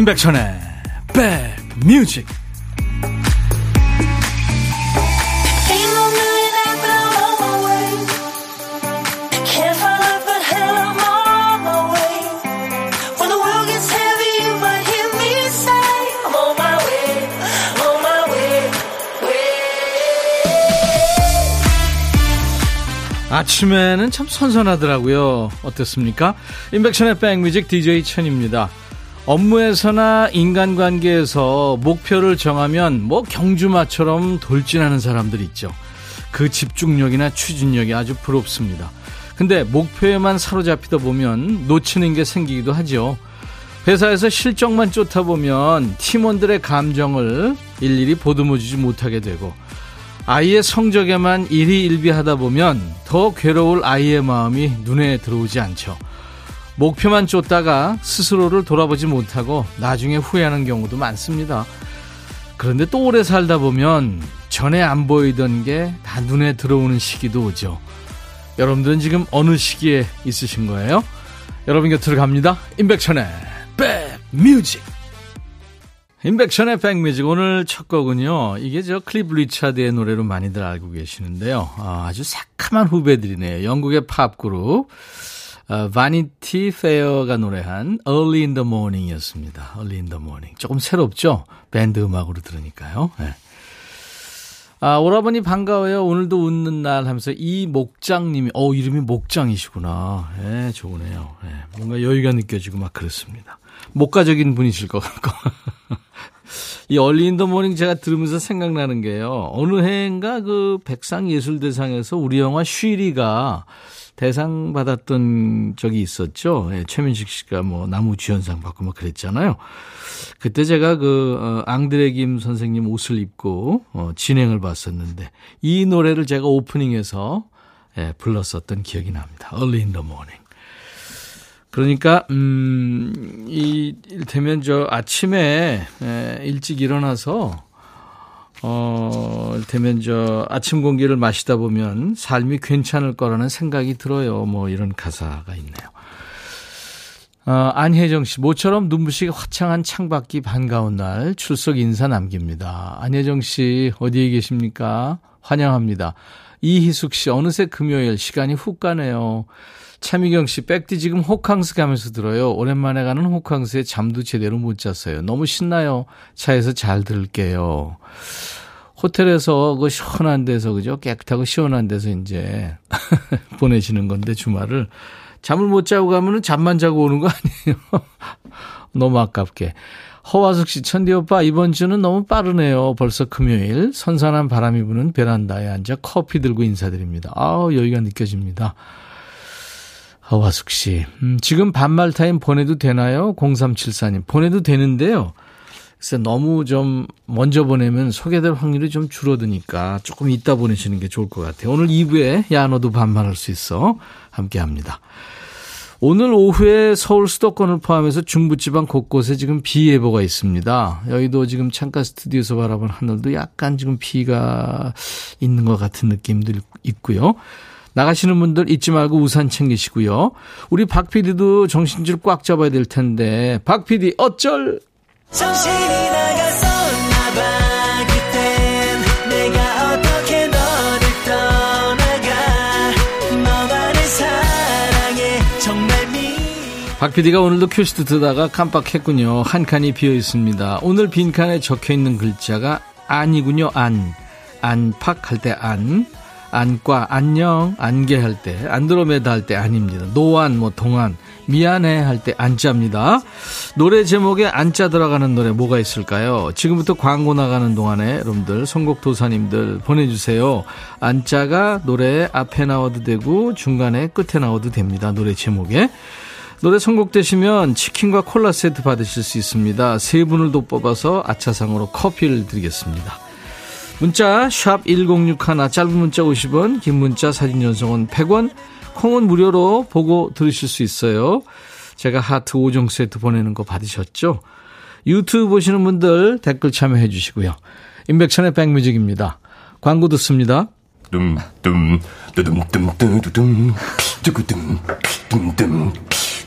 임백천의 백뮤직 아침에는 참 선선하더라고요. 어땠습니까? 임백천의 백뮤직 DJ 천입니다. 업무에서나 인간관계에서 목표를 정하면 뭐 경주마처럼 돌진하는 사람들 있죠. 그 집중력이나 추진력이 아주 부럽습니다. 근데 목표에만 사로잡히다 보면 놓치는 게 생기기도 하죠. 회사에서 실적만 쫓아 보면 팀원들의 감정을 일일이 보듬어주지 못하게 되고 아이의 성적에만 일희일비하다 보면 더 괴로울 아이의 마음이 눈에 들어오지 않죠. 목표만 쫓다가 스스로를 돌아보지 못하고 나중에 후회하는 경우도 많습니다. 그런데 또 오래 살다 보면 전에 안 보이던 게 다 눈에 들어오는 시기도 오죠. 여러분들은 지금 어느 시기에 있으신 거예요? 여러분 곁으로 갑니다. 임백천의 백뮤직. 임백천의 백뮤직 오늘 첫 곡은요. 이게 저 클립 리차드의 노래로 많이들 알고 계시는데요. 아, 주 새카만 후배들이네요. 영국의 팝 그룹. 어, Vanity Fare가 노래한 Early in the Morning이었습니다. Early in the Morning. 조금 새롭죠? 밴드 음악으로 들으니까요. 네. 아, 오라버니 반가워요. 오늘도 웃는 날 하면서 이 목장님이, 어, 이름이 목장이시구나. 예, 네, 좋으네요. 네, 뭔가 여유가 느껴지고 막 그렇습니다. 목가적인 분이실 것 같고. 이 Early in the Morning 제가 들으면서 생각나는 게요. 어느 해인가 그 백상예술대상에서 우리 영화 쉬리가 대상 받았던 적이 있었죠. 예, 최민식 씨가 뭐 나무 주연상 받고 뭐 그랬잖아요. 그때 제가 그 어, 앙드레 김 선생님 옷을 입고 어, 진행을 봤었는데 이 노래를 제가 오프닝에서 예, 불렀었던 기억이 납니다. Early in the morning. 그러니까 음, 이 일테면 저 아침에 예, 일찍 일어나서 어, 되면 저 아침 공기를 마시다 보면 삶이 괜찮을 거라는 생각이 들어요. 뭐 이런 가사가 있네요. 어, 안혜정 씨, 모처럼 눈부시게 화창한 창밖이 반가운 날 출석 인사 남깁니다. 안혜정 씨, 어디에 계십니까? 환영합니다. 이희숙 씨, 어느새 금요일 시간이 훅 가네요. 차미경 씨, 백디 지금 호캉스 가면서 들어요. 오랜만에 가는 호캉스에 잠도 제대로 못 잤어요. 너무 신나요. 차에서 잘 들을게요. 호텔에서 그 시원한 데서, 그죠? 깨끗하고 시원한 데서 이제 보내시는 건데, 주말을. 잠을 못 자고 가면은 잠만 자고 오는 거 아니에요? 너무 아깝게. 허화숙 씨, 천디 오빠, 이번 주는 너무 빠르네요. 벌써 금요일. 선선한 바람이 부는 베란다에 앉아 커피 들고 인사드립니다. 아우, 여유가 느껴집니다. 허화숙 씨, 음, 지금 반말 타임 보내도 되나요? 0374님. 보내도 되는데요. 그래서 너무 좀 먼저 보내면 소개될 확률이 좀 줄어드니까 조금 이따 보내시는 게 좋을 것 같아요. 오늘 2부에 야, 너도 반말할 수 있어. 함께 합니다. 오늘 오후에 서울 수도권을 포함해서 중부지방 곳곳에 지금 비 예보가 있습니다. 여의도 지금 창가 스튜디오에서 바라본 하늘도 약간 지금 비가 있는 것 같은 느낌도 있고요. 나가시는 분들 잊지 말고 우산 챙기시고요. 우리 박 PD도 정신줄 꽉 잡아야 될 텐데 박 PD 어쩔 박 PD가 오늘도 큐시트 듣다가 깜빡했군요. 한 칸이 비어 있습니다. 오늘 빈칸에 적혀 있는 글자가 안이군요. 안. 안팎 할 때 안. 안과 안녕 안개 할 때 안드로메다 할 때 아닙니다. 노안 뭐 동안 미안해 할 때 안자입니다. 노래 제목에 안자 들어가는 노래 뭐가 있을까요? 지금부터 광고 나가는 동안에 여러분들 선곡 도사님들 보내주세요. 안자가 노래 앞에 나와도 되고 중간에 끝에 나와도 됩니다. 노래 제목에. 노래 선곡되시면 치킨과 콜라 세트 받으실 수 있습니다. 세 분을 더 뽑아서 아차상으로 커피를 드리겠습니다. 문자 1061, 짧은 문자 50원, 긴 문자 사진 연속은 100원, 콩은 무료로 보고 들으실 수 있어요. 제가 하트 5종 세트 보내는 거 받으셨죠? 유튜브 보시는 분들 댓글 참여해 주시고요. 인백천의 백뮤직입니다. 광고 듣습니다. dumdum 두둠 뚜두둠 뚜두둠 둠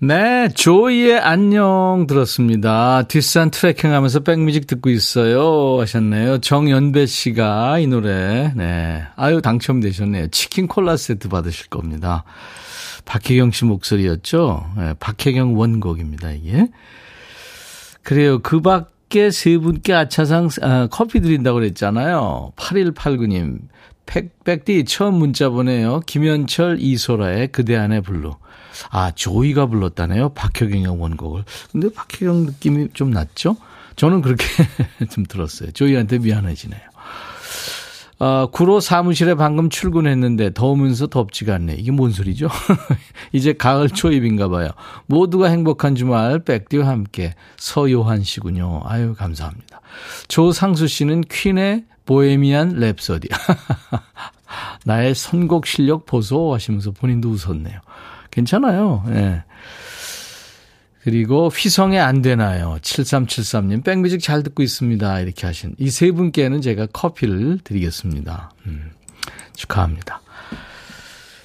네, 조이의 안녕 들었습니다. 뒷산 트레킹 하면서 백뮤직 듣고 있어요. 하셨네요. 정연배 씨가 이 노래, 네. 아유, 당첨되셨네요. 치킨 콜라 세트 받으실 겁니다. 박혜경 씨 목소리였죠? 네, 박혜경 원곡입니다, 이게. 그래요. 그 밖에 세 분께 아차상 아, 커피 드린다고 그랬잖아요. 8189님. 백, 백디 처음 문자 보내요. 김현철 이소라의 그대 안의 블루. 아, 조이가 불렀다네요. 박혜경의 원곡을. 근데 박혜경 느낌이 좀 났죠? 저는 그렇게 좀 들었어요. 조이한테 미안해지네요. 아, 구로 사무실에 방금 출근했는데 더우면서 덥지가 않네. 이게 뭔 소리죠? 이제 가을 초입인가 봐요. 모두가 행복한 주말 백디와 함께 서요한 씨군요. 아유, 감사합니다. 조상수 씨는 퀸의 보헤미안 랩소디. 나의 선곡 실력 보소 하시면서 본인도 웃었네요. 괜찮아요. 예. 그리고 휘성에 안 되나요? 7373님, 백뮤직 잘 듣고 있습니다. 이렇게 하신. 이 세 분께는 제가 커피를 드리겠습니다. 음, 축하합니다.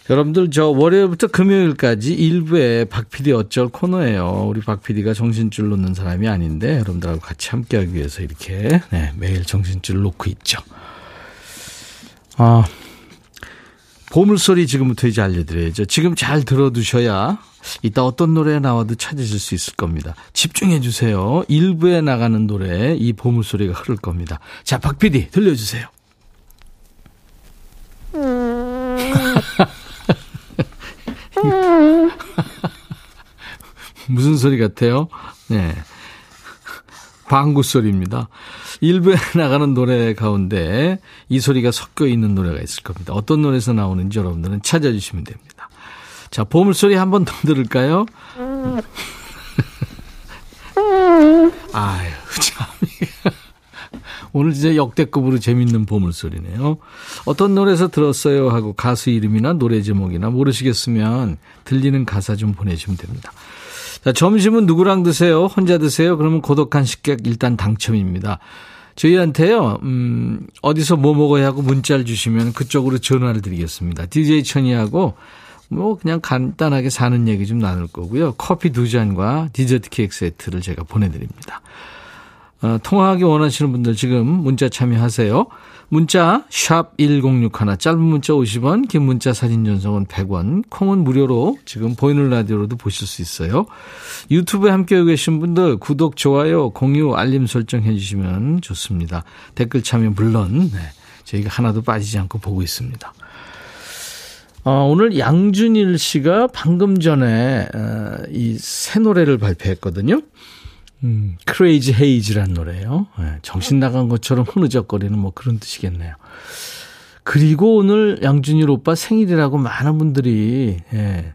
여러분들, 저 월요일부터 금요일까지 일부에 박 PD 어쩔 코너예요. 우리 박 PD가 정신줄 놓는 사람이 아닌데, 여러분들하고 같이 함께하기 위해서 이렇게, 네, 매일 정신줄 놓고 있죠. 아, 보물소리 지금부터 이제 알려드려야죠. 지금 잘 들어두셔야 이따 어떤 노래 나와도 찾으실 수 있을 겁니다. 집중해 주세요. 일부에 나가는 노래 이 보물소리가 흐를 겁니다. 자, 박 PD 들려주세요. 무슨 소리 같아요? 네. 방구 소리입니다. 일부에 나가는 노래 가운데 이 소리가 섞여 있는 노래가 있을 겁니다. 어떤 노래에서 나오는지 여러분들은 찾아주시면 됩니다. 자, 보물소리 한 번 더 들을까요? 아유, 참. 오늘 진짜 역대급으로 재밌는 보물소리네요. 어떤 노래에서 들었어요 하고 가수 이름이나 노래 제목이나 모르시겠으면 들리는 가사 좀 보내주시면 됩니다. 자, 점심은 누구랑 드세요? 혼자 드세요? 그러면 고독한 식객 일단 당첨입니다. 저희한테요, 음, 어디서 뭐 먹어야 하고 문자를 주시면 그쪽으로 전화를 드리겠습니다. DJ 천이하고 뭐 그냥 간단하게 사는 얘기 좀 나눌 거고요. 커피 두 잔과 디저트 케이크 세트를 제가 보내드립니다. 어, 통화하기 원하시는 분들 지금 문자 참여하세요. 문자 1061, 짧은 문자 50원, 긴 문자 사진 전송은 100원, 콩은 무료로 지금 보이는 라디오로도 보실 수 있어요. 유튜브에 함께 계신 분들 구독, 좋아요, 공유, 알림 설정 해 주시면 좋습니다. 댓글 참여 물론 네, 저희가 하나도 빠지지 않고 보고 있습니다. 어, 오늘 양준일 씨가 방금 전에 어, 이새 노래를 발표했거든요. 음, 크레이지 헤이즈란 노래예요. 네, 정신 나간 것처럼 흐느적거리는 뭐 그런 뜻이겠네요. 그리고 오늘 양준일 오빠 생일이라고 많은 분들이 예,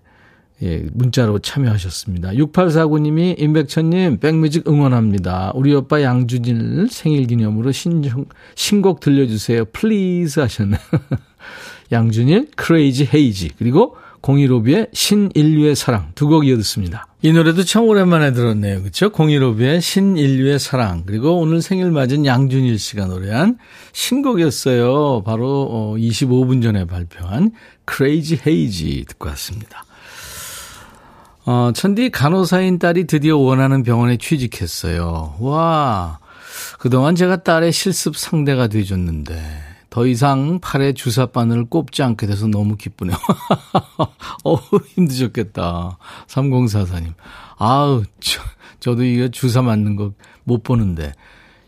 예, 문자로 참여하셨습니다. 6849님이 임백천님 백뮤직 응원합니다. 우리 오빠 양준일 생일 기념으로 신청, 신곡 들려주세요. please 하셨네요. 양준일 Crazy Hazy 그리고 공일오비의 신인류의 사랑 두 곡 이어듣습니다. 이 노래도 참 오랜만에 들었네요. 그렇죠? 공일오비의 신인류의 사랑 그리고 오늘 생일 맞은 양준일 씨가 노래한 신곡이었어요. 바로 25분 어, 전에 발표한 Crazy Hazy 듣고 왔습니다. 어, 천디 간호사인 딸이 드디어 원하는 병원에 취직했어요. 와, 그동안 제가 딸의 실습 상대가 돼줬는데 더 이상 팔에 주사바늘을 꼽지 않게 돼서 너무 기쁘네요. 어우, 힘드셨겠다. 3044님. 아우, 저, 저도 이거 주사 맞는 거 못 보는데,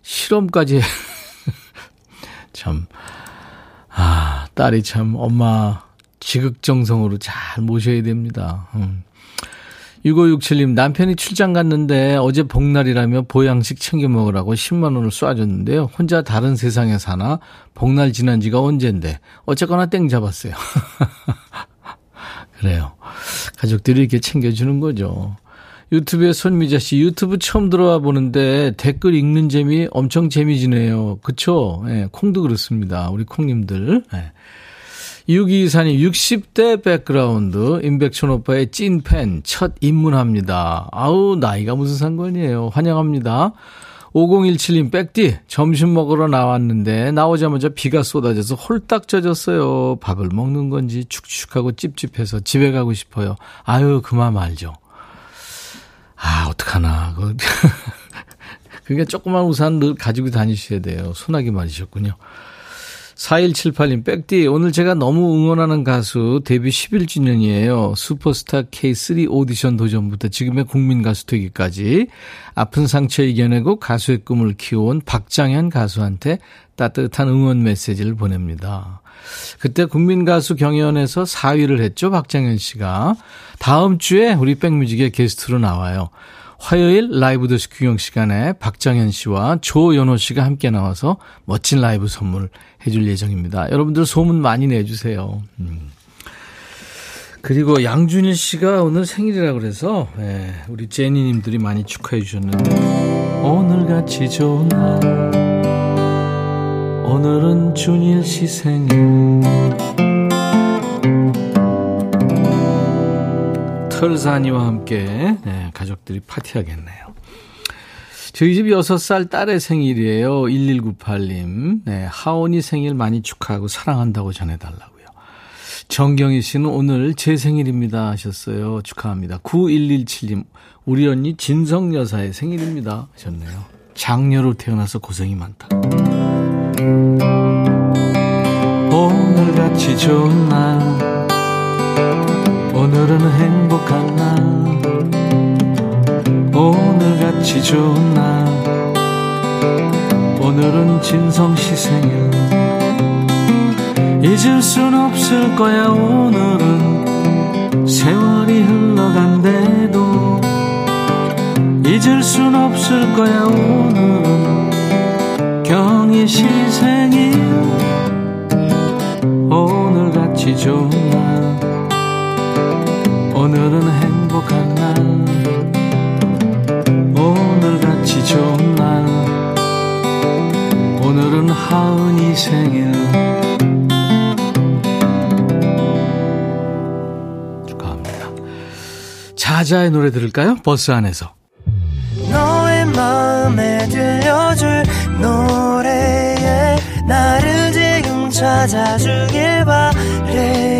실험까지. 참, 아, 딸이 참 엄마 지극정성으로 잘 모셔야 됩니다. 음. 6567님, 남편이 출장 갔는데 어제 복날이라며 보양식 챙겨 먹으라고 10만원을 쏴줬는데요. 혼자 다른 세상에 사나? 복날 지난 지가 언젠데. 어쨌거나 땡 잡았어요. 그래요. 가족들이 이렇게 챙겨주는 거죠. 유튜브에 손미자 씨, 유튜브 처음 들어와 보는데 댓글 읽는 재미 엄청 재미지네요. 그쵸? 예, 콩도 그렇습니다. 우리 콩님들. 예. 6224님, 60대 백그라운드, 임백천 오빠의 찐팬, 첫 입문합니다. 아우, 나이가 무슨 상관이에요. 환영합니다. 5017님, 백디, 점심 먹으러 나왔는데, 나오자마자 비가 쏟아져서 홀딱 젖었어요. 밥을 먹는 건지 축축하고 찝찝해서 집에 가고 싶어요. 아유, 그만 말죠. 아, 어떡하나. 그, 그러니까 조그만 우산 늘 가지고 다니셔야 돼요. 소나기 맞으셨군요. 4178님, 백디, 오늘 제가 너무 응원하는 가수 데뷔 11주년이에요. 슈퍼스타 K3 오디션 도전부터 지금의 국민 가수 되기까지 아픈 상처 이겨내고 가수의 꿈을 키워온 박장현 가수한테 따뜻한 응원 메시지를 보냅니다. 그때 국민 가수 경연에서 4위를 했죠, 박장현 씨가. 다음 주에 우리 백뮤직의 게스트로 나와요. 화요일 라이브 도시 구경 시간에 박장현 씨와 조연호 씨가 함께 나와서 멋진 라이브 선물 해줄 예정입니다. 여러분들 소문 많이 내주세요. 음. 그리고 양준일 씨가 오늘 생일이라 그래서 예, 우리 제니님들이 많이 축하해 주셨는데 오늘같이 좋은 날 오늘은 준일 씨 생일 털사니와 함께 네, 가족들이 파티하겠네요. 저희 집 6살 딸의 생일이에요. 1198님. 네, 하온이 생일 많이 축하하고 사랑한다고 전해달라고요. 정경희 씨는 오늘 제 생일입니다 하셨어요. 축하합니다. 9117님. 우리 언니 진성 여사의 생일입니다 하셨네요. 장녀로 태어나서 고생이 많다. 오늘같이 좋은 날 오늘은 행복한 날. 오늘같이 좋은 날. 오늘은 진성씨 생일. 잊을 순 없을 거야 오늘은. 세월이 흘러간대도. 잊을 순 없을 거야 오늘은. 경희씨 생일. 오늘같이 좋은 날 오늘은 행복한 날. 오늘같이 좋은 날. 오늘은 하은이 생일. 축하합니다. 자자의 노래 들을까요? 버스 안에서. 너의 마음에 들려줄 노래에 나를 지금 찾아주길 바래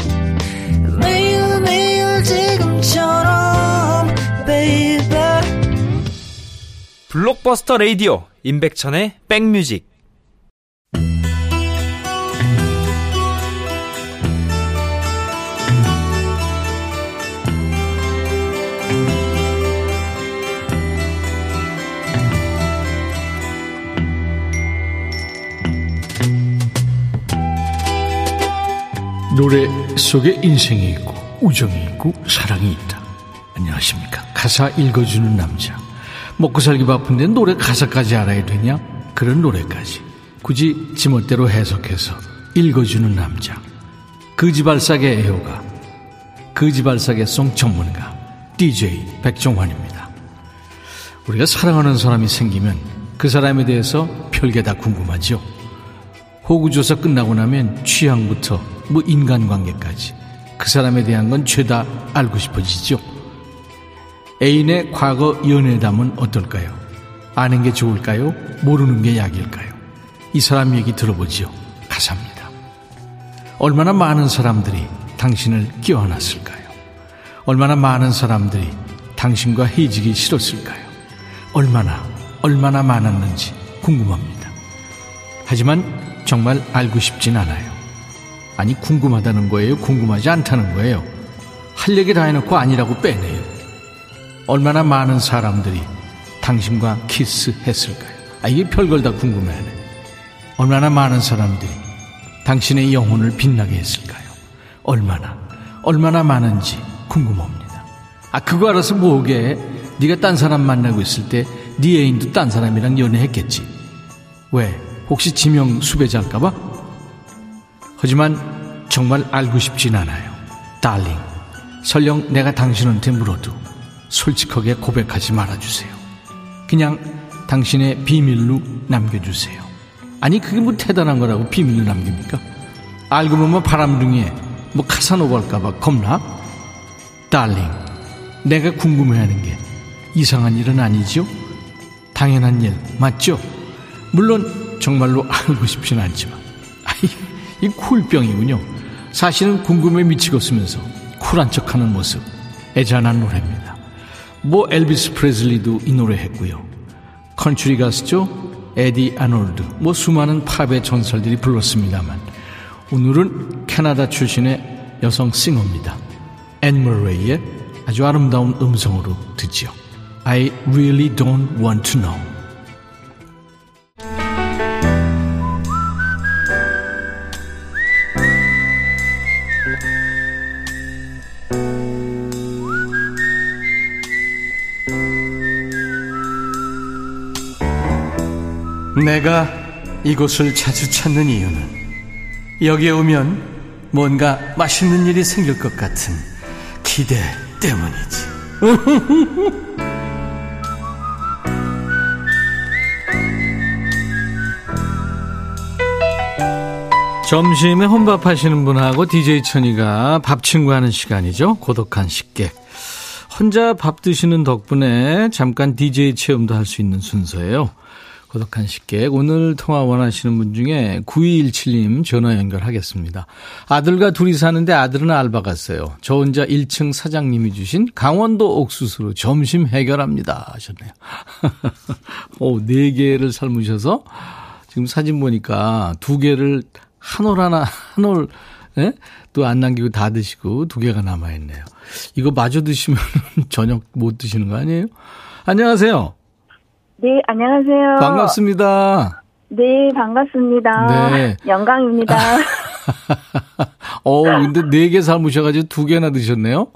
블록버스터 레이디오 임백천의 백뮤직 노래 속에 인생이 있고 우정이 있고 사랑이 있다. 안녕하십니까. 가사 읽어주는 남자. 먹고 살기 바쁜데 노래 가사까지 알아야 되냐? 그런 노래까지. 굳이 지멋대로 해석해서 읽어주는 남자. 그지발사계 애호가. 그지발사계 송 전문가. DJ 백종환입니다. 우리가 사랑하는 사람이 생기면 그 사람에 대해서 별게 다 궁금하죠. 호구조사 끝나고 나면 취향부터 뭐 인간관계까지 그 사람에 대한 건 죄다 알고 싶어지죠. 애인의 과거 연애담은 어떨까요? 아는 게 좋을까요? 모르는 게 약일까요? 이 사람 얘기 들어보죠. 가사입니다. 얼마나 많은 사람들이 당신을 끼워안았을까요? 얼마나 많은 사람들이 당신과 헤어지기 싫었을까요? 얼마나 얼마나 많았는지 궁금합니다. 하지만 정말 알고 싶진 않아요. 아니 궁금하다는 거예요? 궁금하지 않다는 거예요? 할 얘기 다 해놓고 아니라고 빼내요. 얼마나 많은 사람들이 당신과 키스했을까요? 아, 이게 별걸 다 궁금해하네. 얼마나 많은 사람들이 당신의 영혼을 빛나게 했을까요? 얼마나, 얼마나 많은지 궁금합니다. 아, 그거 알아서 뭐게? 네가 딴 사람 만나고 있을 때 네 애인도 딴 사람이랑 연애했겠지. 왜? 혹시 지명 수배자일까봐? 하지만 정말 알고 싶진 않아요. 달링, 설령 내가 당신한테 물어도 솔직하게 고백하지 말아주세요. 그냥 당신의 비밀로 남겨주세요. 아니 그게 뭐 대단한 거라고 비밀로 남깁니까? 알고 보면 바람둥이에 뭐 카사노발까봐 겁나? Darling, 내가 궁금해하는 게 이상한 일은 아니죠? 당연한 일 맞죠? 물론 정말로 알고 싶진 않지만 아이, 이 쿨병이군요. 사실은 궁금해 미치겠으면서 쿨한 척하는 모습 애잔한 노래입니다. 뭐 엘비스 프레슬리도 이 노래 했고요. 컨츄리 가수죠. 에디 아놀드 뭐 수많은 팝의 전설들이 불렀습니다만 오늘은 캐나다 출신의 여성 싱어입니다. 앤 머레이의 아주 아름다운 음성으로 듣지요. I really don't want to know. 내가 이곳을 자주 찾는 이유는 여기에 오면 뭔가 맛있는 일이 생길 것 같은 기대 때문이지. 점심에 혼밥 하시는 분하고 DJ 천이가 밥 친구 하는 시간이죠. 고독한 식객. 혼자 밥 드시는 덕분에 잠깐 DJ 체험도 할 수 있는 순서예요. 고독한 식객. 오늘 통화 원하시는 분 중에 9217님 전화 연결하겠습니다. 아들과 둘이 사는데 아들은 알바 갔어요. 저 혼자 1층 사장님이 주신 강원도 옥수수로 점심 해결합니다. 하셨네요. 오, 4개를 삶으셔서 지금 사진 보니까 2개를 한 올 하나, 한 올, 예? 또 안 남기고 다 드시고 두 개가 남아있네요. 이거 마저 드시면 저녁 못 드시는 거 아니에요? 안녕하세요. 네, 안녕하세요. 반갑습니다. 네, 반갑습니다. 네. 영광입니다. 어, 근데 네 개 삶으셔가지고 두 개나 드셨네요?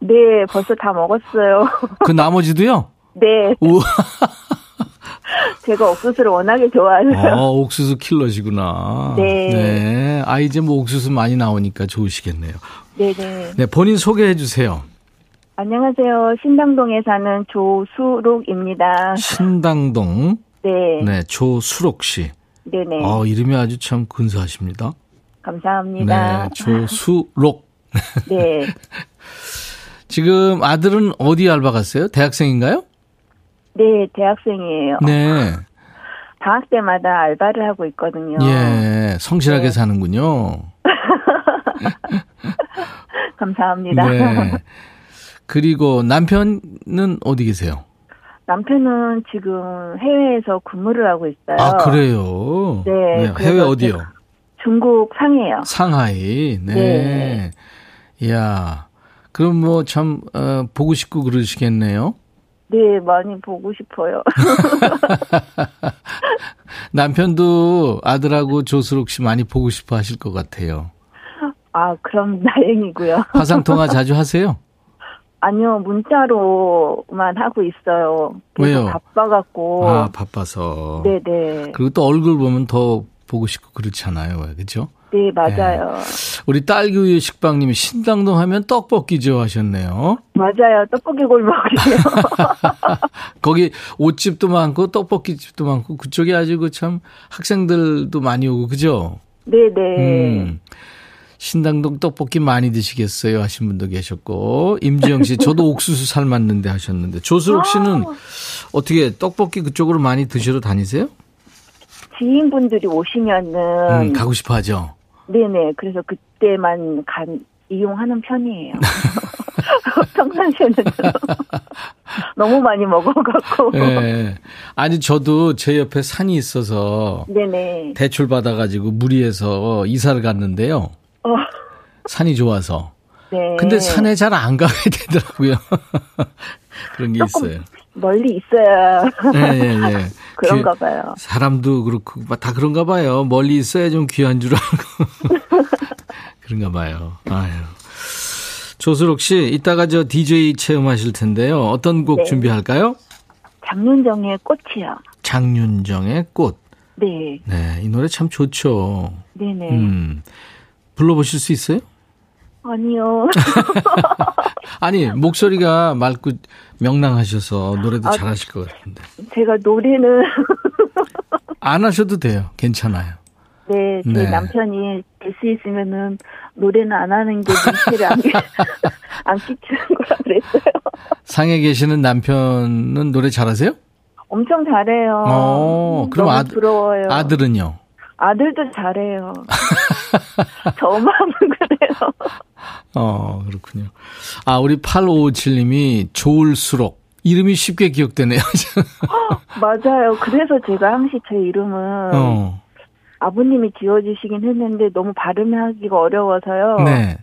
네, 벌써 다 먹었어요. 그 나머지도요? 네. 제가 옥수수를 워낙에 좋아해서. 어, 옥수수 킬러시구나. 네. 네. 아, 이제 뭐 옥수수 많이 나오니까 좋으시겠네요. 네네. 네, 본인 소개해 주세요. 안녕하세요. 신당동에 사는 조수록입니다. 신당동. 네. 네, 조수록 씨. 네네. 어, 이름이 아주 참 근사하십니다. 감사합니다. 네, 조수록. 네. 지금 아들은 어디 알바 갔어요? 대학생인가요? 네, 대학생이에요. 네. 방학 때마다 알바를 하고 있거든요. 예, 성실하게 네. 사는군요. 감사합니다. 네. 그리고 남편은 어디 계세요? 남편은 지금 해외에서 근무를 하고 있어요. 아, 그래요? 네. 네 해외 어디요? 중국 상해요. 상하이. 네. 네. 이야. 그럼 뭐 참, 어, 보고 싶고 그러시겠네요? 네, 많이 보고 싶어요. 남편도 아들하고 조수록 씨 많이 보고 싶어 하실 것 같아요. 아, 그럼 다행이고요. 화상통화 자주 하세요? 아니요, 문자로만 하고 있어요. 왜요? 바빠갖고. 아, 바빠서. 네네. 그리고 또 얼굴 보면 더 보고 싶고 그렇잖아요. 그죠? 네, 맞아요. 네. 우리 딸기우유 식빵님이 신당동 하면 떡볶이죠 하셨네요. 맞아요. 떡볶이 골목이에요. 거기 옷집도 많고 떡볶이집도 많고 그쪽에 아주 그 참 학생들도 많이 오고 그죠? 네네. 음. 신당동 떡볶이 많이 드시겠어요 하신 분도 계셨고 임지영 씨 저도 옥수수 삶았는데 하셨는데 조수록 씨는 아. 어떻게 떡볶이 그쪽으로 많이 드시러 다니세요? 지인분들이 오시면은 음, 가고 싶어하죠. 네네. 그래서 그때만 간 이용하는 편이에요. 평상시에는 너무 많이 먹어갖고. 네. 아니 저도 제 옆에 산이 있어서 네네. 대출 받아가지고 무리해서 이사를 갔는데요. 어. 산이 좋아서. 네. 근데 산에 잘 안 가게 되더라고요. 그런 게 있어요. 멀리 있어야. 네, 네, 네. 그런가 봐요. 사람도 그렇고 다 그런가 봐요. 멀리 있어야 좀 귀한 줄 알고 그런가 봐요. 아유. 조수록 씨, 이따가 저 DJ 체험하실 텐데요. 어떤 곡 네. 준비할까요? 장윤정의 꽃이요. 장윤정의 꽃. 네, 네, 이 노래 참 좋죠. 네네. 음. 불러보실 수 있어요? 아니요. 아니, 목소리가 맑고 명랑하셔서 노래도 아. 잘하실 것 같은데. 제가 노래는 안 하셔도 돼요. 괜찮아요. 네, 제 네. 남편이 될 수 있으면은 노래는 안 하는 게 눈치를 안, 끼- 안 끼치는 거라 그랬어요. 상해 계시는 남편은 노래 잘하세요? 엄청 잘해요. 어, 그럼 아들- 부러워요. 아들은요? 아들도 잘해요. 저만 그래요. 어, 그렇군요. 아, 우리 8557님이 좋을수록. 이름이 쉽게 기억되네요. 맞아요. 그래서 제가 항시 제 이름은 어, 아버님이 지어주시긴 했는데 너무 발음하기가 어려워서요. 네.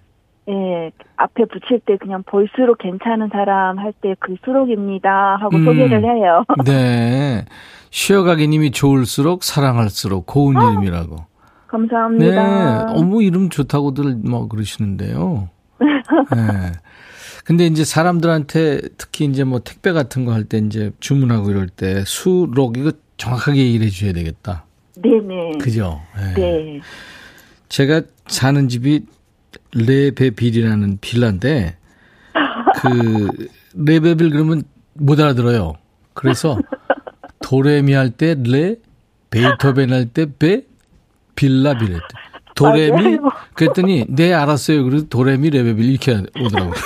예, 앞에 붙일 때 그냥 볼수록 괜찮은 사람 할 때 그 수록입니다 하고 음. 소개를 해요. 네. 쉬어가기 님이 좋을수록 사랑할수록 고운 이름이라고. 네. 감사합니다. 어머, 이름 좋다고들 뭐 그러시는데요. 네. 근데 이제 사람들한테 특히 이제 뭐 택배 같은 거 할 때 이제 주문하고 이럴 때 수록 이거 정확하게 얘기를 해줘야 되겠다. 네네. 그죠? 네. 네. 제가 사는 집이 레베빌이라는 빌라인데 그 레베빌 그러면 못 알아들어요. 그래서 도레미 할 때 레, 베토벤 할 때 베, 빌라빌 했대. 도레미 맞아요. 그랬더니 네 알았어요. 그래서 도레미 레베빌 이렇게 오더라고요.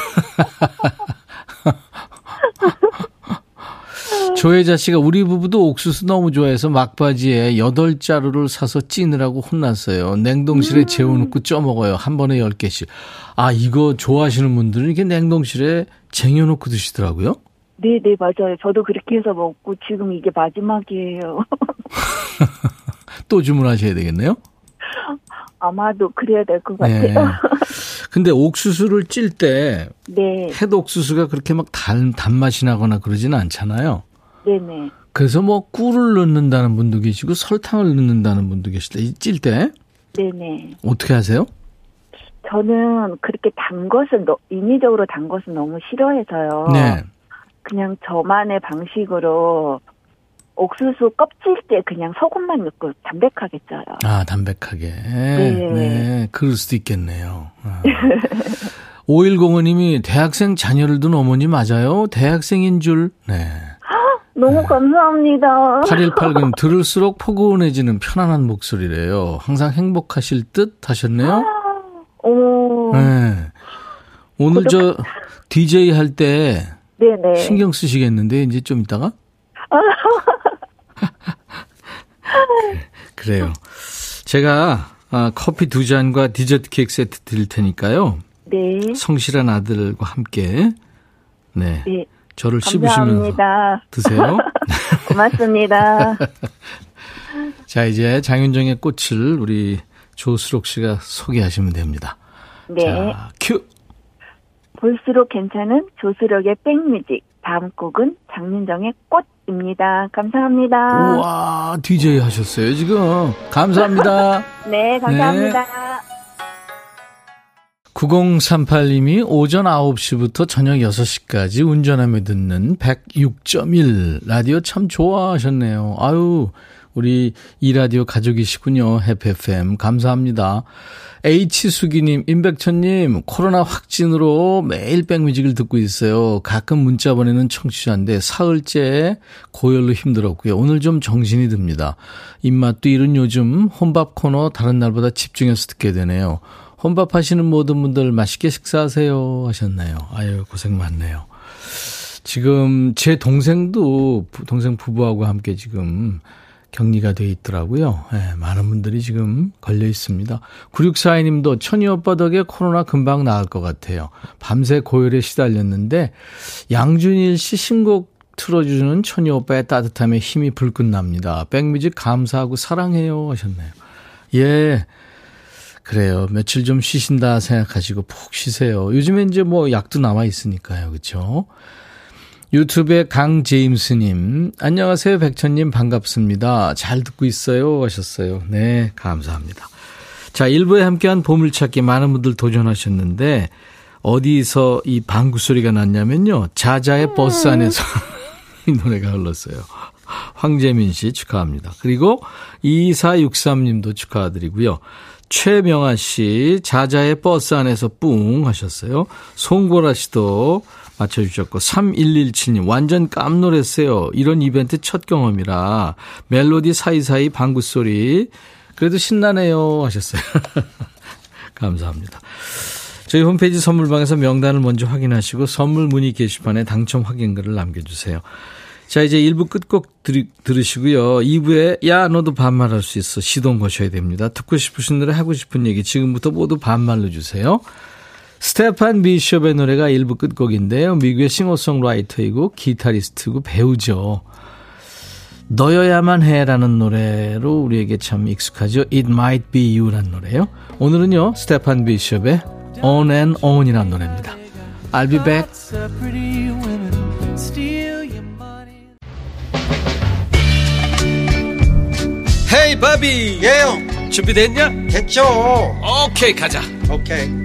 조혜자 씨가 우리 부부도 옥수수 너무 좋아해서 막바지에 여덟 자루를 사서 찌느라고 혼났어요. 냉동실에 음. 재워놓고 쪄먹어요. 한 번에 열 개씩. 아, 이거 좋아하시는 분들은 이렇게 냉동실에 쟁여놓고 드시더라고요. 네 네, 맞아요. 저도 그렇게 해서 먹고 지금 이게 마지막이에요. 또 주문하셔야 되겠네요. 아마도 그래야 될것 네. 같아요. 근데 옥수수를 찔 때 네. 햇옥수수가 그렇게 막 단, 단맛이 나거나 그러지는 않잖아요. 네네. 그래서 뭐 꿀을 넣는다는 분도 계시고 설탕을 넣는다는 분도 계시다. 찔 때 네네. 어떻게 하세요? 저는 그렇게 단 것은, 너- 인위적으로 단 것은 너무 싫어해서요. 네. 그냥 저만의 방식으로 옥수수 껍질 때 그냥 소금만 넣고 담백하게 쪄요. 아, 담백하게. 네. 네. 그럴 수도 있겠네요. 아. 5105님이 대학생 자녀를 둔 어머니 맞아요? 대학생인 줄. 네. 너무 감사합니다. 8189님, 들을수록 포근해지는 편안한 목소리래요. 항상 행복하실 듯 하셨네요? 오, 네. 오늘 저 DJ 할 때. 신경 쓰시겠는데, 이제 좀 이따가? 그래요. 제가 아, 커피 두 잔과 디저트 케이크 세트 드릴 테니까요. 네. 성실한 아들과 함께 네 네. 저를 씹으시면서 감사합니다. 드세요. 고맙습니다. 자 이제 장윤정의 꽃을 우리 조수록 씨가 소개하시면 됩니다. 네. 자 큐. 볼수록 괜찮은 조수력의 백뮤직. 다음 곡은 장윤정의 꽃입니다. 감사합니다. 우와 DJ 하셨어요 지금. 감사합니다. 네, 감사합니다. 9038님이 오전 9시부터 저녁 6시까지 운전하며 듣는 106.1 라디오 참 좋아하셨네요. 아유, 우리 이 라디오 가족이시군요. 해피FM. 감사합니다. H수기님, 임백천님, 코로나 확진으로 매일 백뮤직을 듣고 있어요. 가끔 문자 보내는 청취자인데 사흘째 고열로 힘들었고요. 오늘 좀 정신이 듭니다. 입맛도 잃은 요즘 혼밥 코너 다른 날보다 집중해서 듣게 되네요. 혼밥 하시는 모든 분들 맛있게 식사하세요 하셨나요? 아유, 고생 많네요. 지금 제 동생도 부- 동생 부부하고 함께 지금 격리가 돼 있더라고요. 예, 많은 분들이 지금 걸려 있습니다. 9642님도 천이 오빠 덕에 코로나 금방 나을 것 같아요. 밤새 고열에 시달렸는데 양준일 씨 신곡 틀어주는 천이 오빠의 따뜻함에 힘이 불끈 납니다. 백뮤직 감사하고 사랑해요 하셨네요. 예. 그래요. 며칠 좀 쉬신다 생각하시고 푹 쉬세요. 요즘에 이제 뭐 약도 남아 있으니까요. 그렇죠? 유튜브의 강제임스님, 안녕하세요. 백천님 반갑습니다. 잘 듣고 있어요. 하셨어요. 네, 감사합니다. 자, 1부에 함께한 보물찾기 많은 분들 도전하셨는데, 어디서 이 방구 소리가 났냐면요. 자자의 버스 안에서 이 노래가 흘렀어요. 황재민 씨 축하합니다. 그리고 2463님도 축하드리고요. 최명아 씨, 자자의 버스 안에서 뿡 하셨어요. 송보라 씨도 맞춰주셨고, 3117님, 완전 깜놀했어요. 이런 이벤트 첫 경험이라, 멜로디 사이사이 방구 소리, 그래도 신나네요. 하셨어요. 감사합니다. 저희 홈페이지 선물방에서 명단을 먼저 확인하시고, 선물 문의 게시판에 당첨 확인글을 남겨주세요. 자, 이제 1부 끝곡 들, 들으시고요. 2부에, 야, 너도 반말할 수 있어. 시동 거셔야 됩니다. 듣고 싶으신 노래, 하고 싶은 얘기, 지금부터 모두 반말로 주세요. 스테판 비숍의 노래가 1부 끝곡인데요. 미국의 싱어송라이터이고 기타리스트고 배우죠. 너여야만 해라는 노래로 우리에게 참 익숙하죠. It Might Be You라는 노래요. 오늘은요. 스테판 비숍의 On and On이라는 노래입니다. I'll be back. 헤이 바비 예영 준비됐냐? 됐죠 오케이 가자 오케이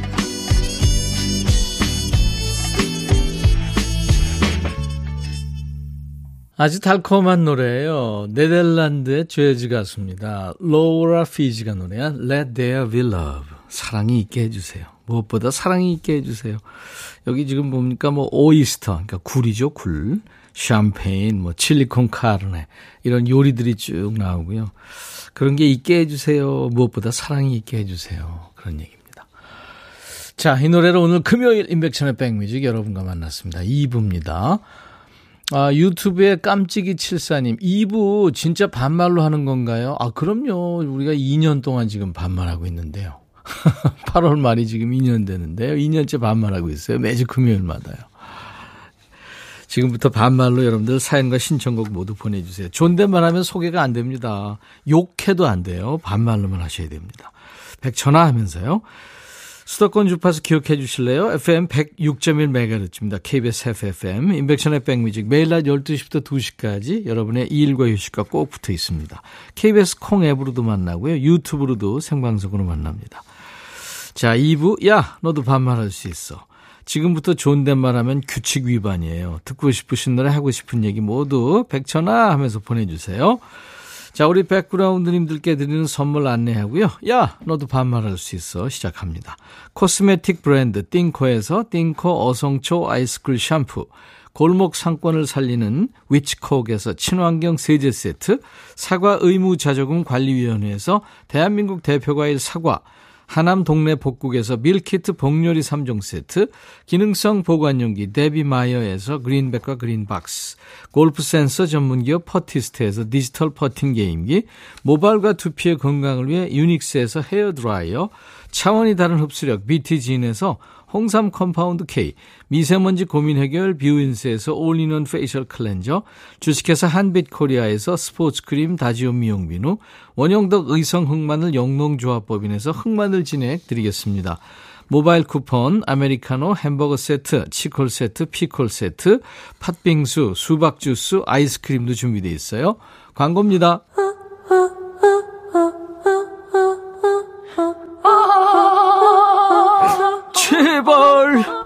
아주 달콤한 노래예요. 네덜란드의 재즈 가수입니다. 로라 피지가 노래한 Let There Be Love. 사랑이 있게 해주세요. 무엇보다 사랑이 있게 해주세요. 여기 지금 보니까 뭐 오이스터, 그러니까 굴이죠, 굴. 샴페인, 뭐 칠리콘 카르네 이런 요리들이 쭉 나오고요. 그런 게 있게 해주세요. 무엇보다 사랑이 있게 해주세요. 그런 얘기입니다. 자, 이 노래로 오늘 금요일 인백천의 백뮤직 여러분과 만났습니다. 2부입니다. 아, 유튜브에 깜찍이 칠사님, 2부 진짜 반말로 하는 건가요? 아, 그럼요. 우리가 2년 동안 지금 반말하고 있는데요. 8월 말이 지금 2년 되는데요. 2년째 반말하고 있어요. 매주 금요일마다요. 지금부터 반말로 여러분들 사연과 신청곡 모두 보내주세요. 존댓말 하면 소개가 안 됩니다. 욕해도 안 돼요. 반말로만 하셔야 됩니다. 백천화 하면서요. 수도권 주파수 기억해 주실래요? FM 106.1MHz입니다. KBS FFM, 인백션의 백뮤직. 매일 낮 12시부터 2시까지 여러분의 일과 휴식과 꼭 붙어 있습니다. KBS 콩 앱으로도 만나고요. 유튜브로도 생방송으로 만납니다. 자, 2부, 야, 너도 반말할 수 있어. 지금부터 존댓말 하면 규칙 위반이에요. 듣고 싶으신 노래 하고 싶은 얘기 모두 백천아 하면서 보내주세요. 자, 우리 백그라운드님들께 드리는 선물 안내하고요. 야, 너도 반말할 수 있어. 시작합니다. 코스메틱 브랜드 띵코에서 띵코 어성초 아이스쿨 샴푸. 골목 상권을 살리는 위치콕에서 친환경 세제 세트. 사과 의무 자조금 관리위원회에서 대한민국 대표과일 사과. 하남 동네 복국에서 밀키트 복요리 3종 세트, 기능성 보관용기 데비마이어에서 그린백과 그린박스, 골프 센서 전문기업 퍼티스트에서 디지털 퍼팅 게임기, 모발과 두피의 건강을 위해 유닉스에서 헤어드라이어, 차원이 다른 흡수력 BT진에서 홍삼 compound K, 미세먼지 고민 해결 뷰인스에서 all-in-one facial cleanser, 주식회사 한빛코리아에서 스포츠 크림 다지오 미용 비누, 원형덕 의성 흑마늘 영농조합법인에서 흑마늘 진행 드리겠습니다. 모바일 쿠폰, 아메리카노, 햄버거 세트, 치콜 세트, 피콜 세트, 팥빙수, 수박 주스, 아이스크림도 준비되어 있어요. 광고입니다.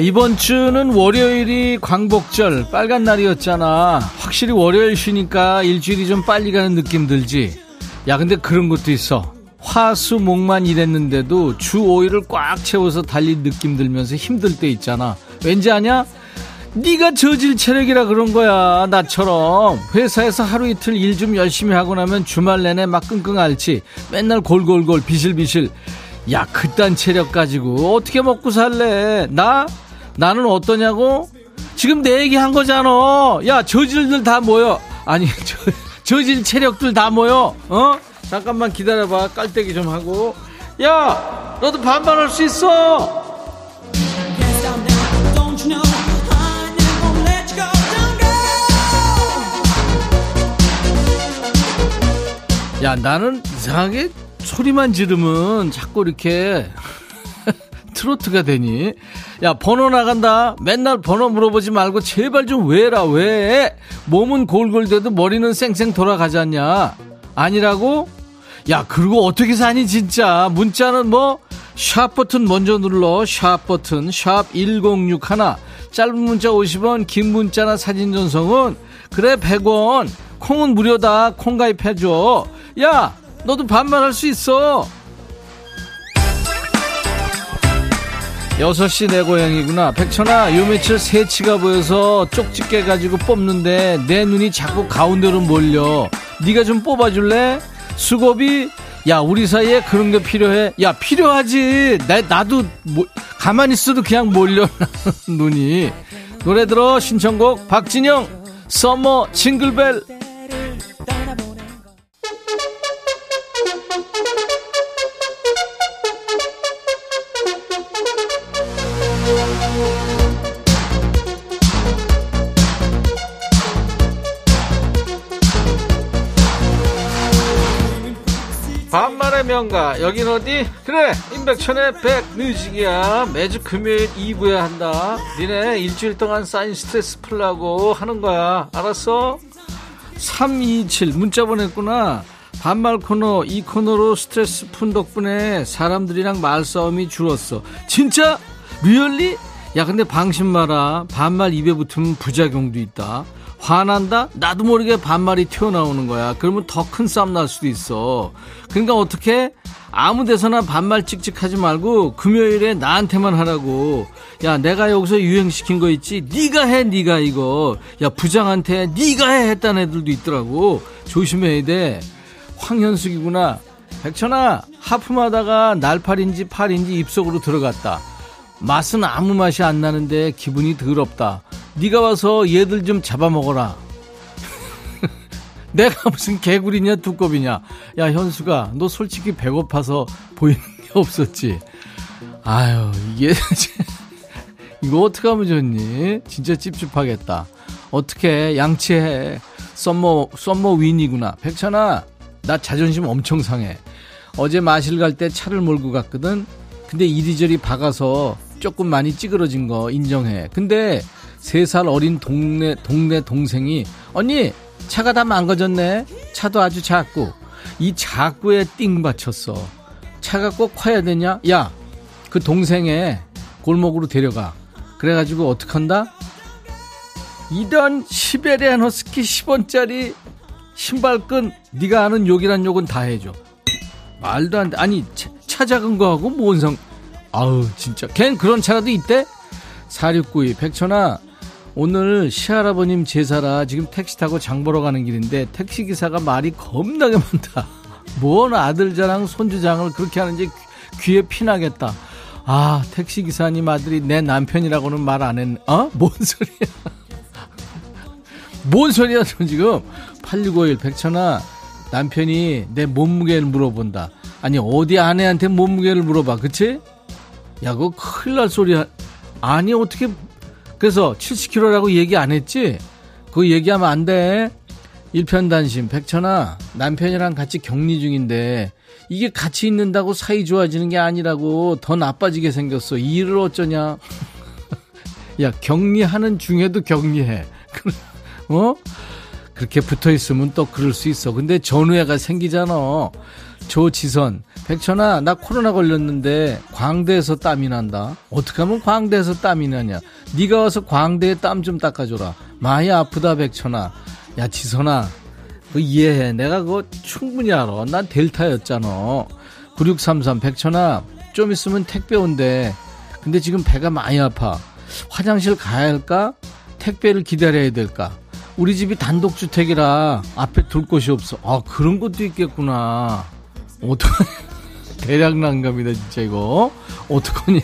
이번 주는 월요일이 광복절, 빨간 날이었잖아. 확실히 월요일 쉬니까 일주일이 좀 빨리 가는 느낌 들지? 야, 근데 그런 것도 있어. 화수 목만 일했는데도 주 5일을 꽉 채워서 달린 느낌 들면서 힘들 때 있잖아. 왠지 아냐? 네가 저질 체력이라 그런 거야. 나처럼 회사에서 하루 이틀 일 좀 열심히 하고 나면 주말 내내 막 끙끙 앓지. 맨날 골골골 비실비실. 야, 그딴 체력 가지고 어떻게 먹고 살래? 나? 나는 어떠냐고? 지금 내 얘기 한 거잖아. 야, 저질들 다 모여. 아니, 저, 저질 체력들 다 모여. 어? 잠깐만 기다려봐. 깔때기 좀 하고. 야, 너도 반말할 수 있어. 야, 나는 이상하게 소리만 지르면 자꾸 이렇게 트로트가 되니? 야, 번호 나간다. 맨날 번호 물어보지 말고 제발 좀 왜라, 왜? 몸은 골골대도 머리는 쌩쌩 돌아가잖냐? 아니라고? 야, 그리고 어떻게 사니, 진짜? 문자는 뭐? 샵 버튼 먼저 눌러. 샵 버튼. 샵 1061. 짧은 문자 50원, 긴 문자나 사진 전송은 그래 100원. 콩은 무료다. 콩 가입해줘. 야, 너도 반말할 수 있어. 6시 내 고향이구나. 백천아, 요 며칠 새치가 보여서 쪽집게 가지고 뽑는데 내 눈이 자꾸 가운데로 몰려. 네가 좀 뽑아줄래? 수고비? 야, 우리 사이에 그런 게 필요해? 야, 필요하지. 나, 나도, 뭐, 가만히 있어도 그냥 몰려, 눈이. 노래 들어, 신청곡, 박진영, 서머, 징글벨. 명가 여긴 어디? 그래 임백천의 백뮤직이야 매주 금요일 2부에 한다 니네 일주일 동안 쌓인 스트레스 풀라고 하는 거야 알았어? 327 문자 보냈구나 반말 코너 이 코너로 스트레스 푼 덕분에 사람들이랑 말싸움이 줄었어 진짜? 리얼리? 야 근데 방심 마라 반말 입에 붙으면 부작용도 있다 화난다? 나도 모르게 반말이 튀어나오는 거야. 그러면 더 큰 싸움 날 수도 있어. 그러니까 어떻게? 아무 데서나 반말 찍찍하지 말고 금요일에 나한테만 하라고. 야, 내가 여기서 유행시킨 거 있지? 네가 해, 네가 이거. 야, 부장한테 네가 해 했다는 애들도 있더라고. 조심해야 돼. 황현숙이구나. 백천아, 하품하다가 날파리인지 팔인지 입속으로 들어갔다. 맛은 아무 맛이 안 나는데 기분이 더럽다. 네가 와서 얘들 좀 잡아먹어라. 내가 무슨 개구리냐 두꺼비냐. 야 현수가 너 솔직히 배고파서 보이는 게 없었지. 아유 이게 이거 어떻게 하면 좋니? 진짜 찝찝하겠다. 어떻게 양치해. summer summer 윈이구나. 백천아 나 자존심 엄청 상해. 어제 마실 갈 때 차를 몰고 갔거든. 근데 이리저리 박아서 조금 많이 찌그러진 거 인정해. 근데 세 살 어린 동네 동네 동생이 언니 차가 다 망가졌네. 차도 아주 작고 이 작고에 띵 받쳤어. 차가 꼭 커야 되냐? 야, 그 동생의 골목으로 데려가. 그래가지고 어떡한다? 이런 시베리안 허스키 10원짜리 신발끈 네가 아는 욕이란 욕은 다 해줘. 말도 안 돼. 아니 차, 차 작은 거하고 뭔 상... 아우 진짜 걘 그런 차라도 있대? 4692 백천아 오늘 시할아버님 제사라 지금 택시 타고 장 보러 가는 길인데 택시 기사가 말이 겁나게 많다 뭔 아들 자랑 손주 자랑을 그렇게 하는지 귀에 피나겠다 아 택시 기사님 아들이 내 남편이라고는 말 안 했네 어? 뭔 소리야 뭔 소리야 너 지금 8651 백천아 남편이 내 몸무게를 물어본다 아니 어디 아내한테 몸무게를 물어봐 그치? 야, 그거 큰일 날 소리야. 아니, 어떻게, 그래서 70kg라고 얘기 안 했지? 그거 얘기하면 안 돼. 일편단심, 백천아, 남편이랑 같이 격리 중인데, 이게 같이 있는다고 사이 좋아지는 게 아니라고 더 나빠지게 생겼어. 이 일을 어쩌냐? 야, 격리하는 중에도 격리해. 어? 그렇게 붙어 있으면 또 그럴 수 있어. 근데 전우애가 생기잖아. 조지선, 백천아, 나 코로나 걸렸는데 광대에서 땀이 난다. 어떻게 하면 광대에서 땀이 나냐? 네가 와서 광대에 땀 좀 닦아줘라. 많이 아프다, 백천아. 야, 지선아, 그 이해해. 내가 그거 충분히 알아. 난 델타였잖아. 9633, 백천아, 좀 있으면 택배 온대. 근데 지금 배가 많이 아파. 화장실 가야 할까? 택배를 기다려야 될까? 우리 집이 단독주택이라 앞에 둘 곳이 없어. 아, 그런 것도 있겠구나. 어떡하니. 대략 난감이다, 진짜 이거. 어떡하니.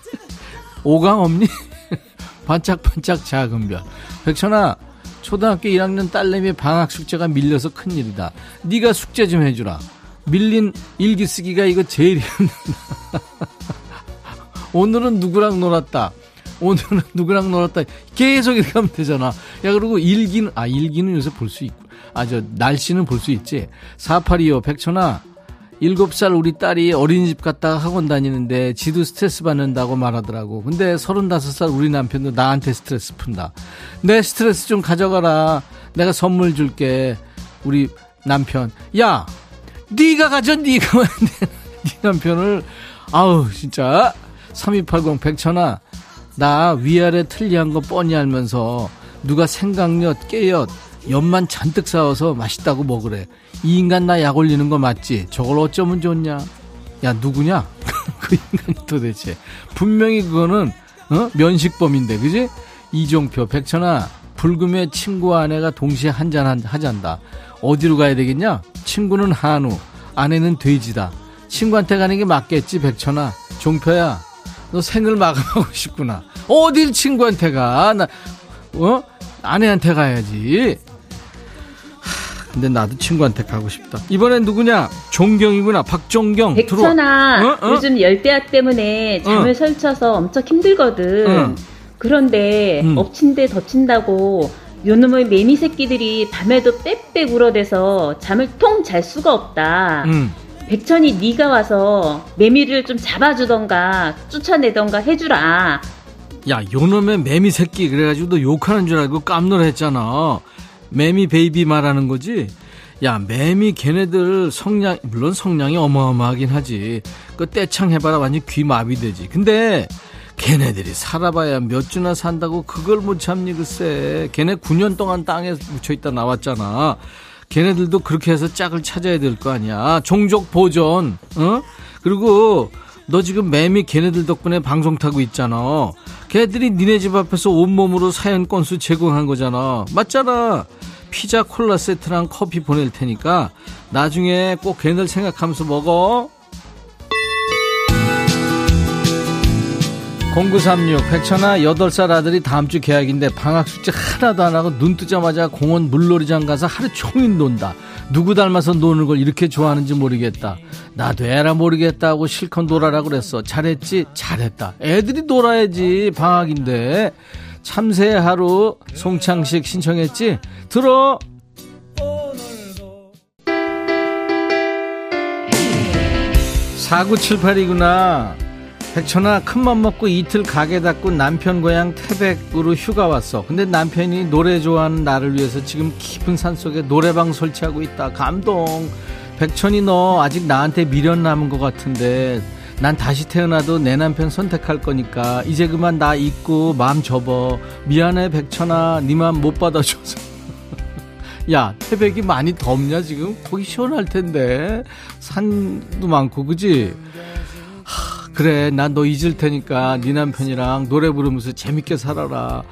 오강 없니? 반짝반짝 작은 별. 백천아, 초등학교 1학년 딸내미 방학 숙제가 밀려서 큰일이다. 네가 숙제 좀 해주라. 밀린 일기 쓰기가 이거 제일 힘들다. 오늘은 누구랑 놀았다. 오늘은 누구랑 놀았다. 계속 이렇게 하면 되잖아. 야, 그리고 일기는, 아, 일기는 요새 볼 수 있고. 아, 저, 날씨는 볼 수 있지. 4825, 백천아. 7살 우리 딸이 어린이집 갔다가 학원 다니는데 지도 스트레스 받는다고 말하더라고. 근데 35살 우리 남편도 나한테 스트레스 푼다. 내 스트레스 좀 가져가라. 내가 선물 줄게. 우리 남편. 야, 네가 가져, 네가. 네 남편을 아우 진짜 3280 백천아 나 위아래 틀리한 거 뻔히 알면서 누가 생강엿, 깨엿, 엿만 잔뜩 싸워서 맛있다고 먹으래. 이 인간 나 약 올리는 거 맞지? 저걸 어쩌면 좋냐? 야 누구냐? 그 인간 도대체 분명히 그거는 어? 면식범인데 그지? 이종표 백천아 불금에 친구와 아내가 동시에 한잔 하잔다. 어디로 가야 되겠냐? 친구는 한우, 아내는 돼지다. 친구한테 가는 게 맞겠지 백천아. 종표야 너 생을 마감하고 싶구나. 어딜 친구한테 가? 나, 어? 아내한테 가야지. 하, 근데 나도 친구한테 가고 싶다. 이번엔 누구냐? 종경이구나. 박종경. 백천아, 어? 어? 요즘 열대야 때문에 잠을 어. 설쳐서 엄청 힘들거든. 어. 그런데 음. 엎친 데 덮친다고 요놈의 매미 새끼들이 밤에도 빽빽 울어대서 잠을 통 잘 수가 없다. 음. 백천이 네가 와서 매미를 좀 잡아주던가 쫓아내던가 해주라. 야, 요놈의 매미 새끼 그래가지고 너 욕하는 줄 알고 깜놀했잖아. 매미 baby 말하는 거지? 야, 매미 걔네들 성량, 물론 성량이 어마어마하긴 하지. 그 떼창 해봐라 완전 귀 마비되지. 근데 걔네들이 살아봐야 몇 주나 산다고 그걸 못 참니 글쎄. 걔네 9년 동안 땅에 묻혀있다 나왔잖아. 걔네들도 그렇게 해서 짝을 찾아야 될 거 아니야. 종족 보존, 어? 그리고 너 지금 매미 걔네들 덕분에 방송 타고 있잖아. 걔들이 니네 집 앞에서 온몸으로 사연 건수 제공한 거잖아. 맞잖아. 피자 콜라 세트랑 커피 보낼 테니까 나중에 꼭 걔네들 생각하면서 먹어. 0936 백천아 8살 아들이 다음 주 계약인데 방학 숙제 하나도 안 하고 눈 뜨자마자 공원 물놀이장 가서 하루 종일 논다. 누구 닮아서 노는 걸 이렇게 좋아하는지 모르겠다. 나도 에라 모르겠다 하고 실컷 놀아라 그랬어. 잘했지? 잘했다. 애들이 놀아야지 방학인데. 참새 하루 송창식 신청했지? 들어. 4978이구나. 백천아 큰맘 먹고 이틀 가게 닫고 남편 고향 태백으로 휴가 왔어. 근데 남편이 노래 좋아하는 나를 위해서 지금 깊은 산속에 노래방 설치하고 있다. 감동. 백천이 너 아직 나한테 미련 남은 것 같은데 난 다시 태어나도 내 남편 선택할 거니까 이제 그만 나 잊고 마음 접어. 미안해 백천아. 네맘못 받아줘서. 야 태백이 많이 덥냐 지금? 거기 시원할 텐데. 산도 많고 그지 그래 난 너 잊을 테니까 네 남편이랑 노래 부르면서 재밌게 살아라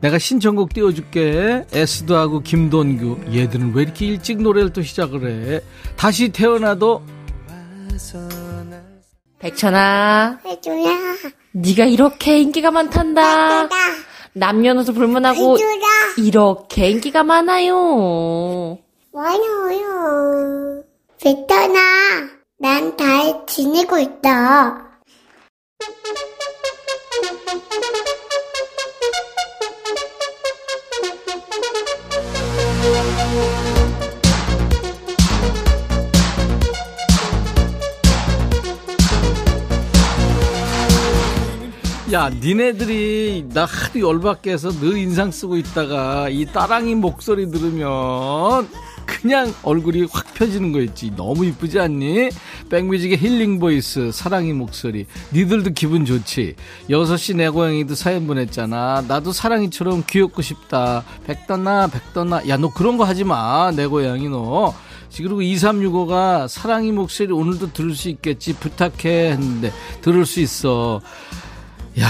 내가 신청곡 띄워줄게 에스도 하고 김돈규 얘들은 왜 이렇게 일찍 노래를 또 시작을 해 다시 태어나도 백천아, 해줘라. 네가 이렇게 인기가 많단다. 남녀노소 불문하고 해줘라. 이렇게 인기가 많아요. 많아요. 베터나, 난잘 지내고 있다. 야, 니네들이 나 하도 열받게 해서 늘 인상 쓰고 있다가 이 따랑이 목소리 들으면 그냥 얼굴이 확 펴지는 거 있지. 너무 이쁘지 않니? 백뮤직의 힐링 voice, 사랑이 목소리. 니들도 기분 좋지. 6시 내 고양이도 사연 보냈잖아. 나도 사랑이처럼 귀엽고 싶다. 백떠나, 백떠나. 야, 너 그런 거 하지 마. 내 고양이 너. 그리고 2365가 사랑이 목소리 오늘도 들을 수 있겠지. 부탁해. 했는데, 들을 수 있어. 야,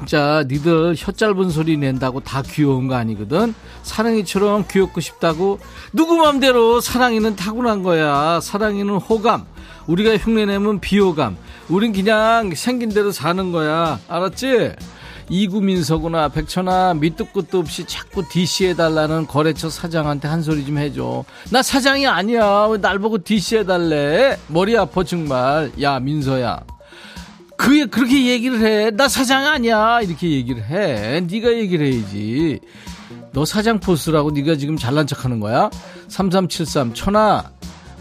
진짜 니들 혀 짧은 소리 낸다고 다 귀여운 거 아니거든. 사랑이처럼 귀엽고 싶다고 누구 맘대로 사랑이는 타고난 거야. 사랑이는 호감. 우리가 흉내내면 비호감. 우린 그냥 생긴 대로 사는 거야. 알았지? 이구민서구나 백천아 밑도 끝도 없이 자꾸 DC해달라는 거래처 사장한테 한 소리 좀 해줘 나 사장이 아니야 왜 날 보고 DC해달래 머리 아파 정말 야 민서야 그게 그렇게 얘기를 해. 나 사장 아니야. 이렇게 얘기를 해. 네가 얘기를 해야지. 너 사장 포스라고 네가 지금 잘난 척하는 거야? 3373 천아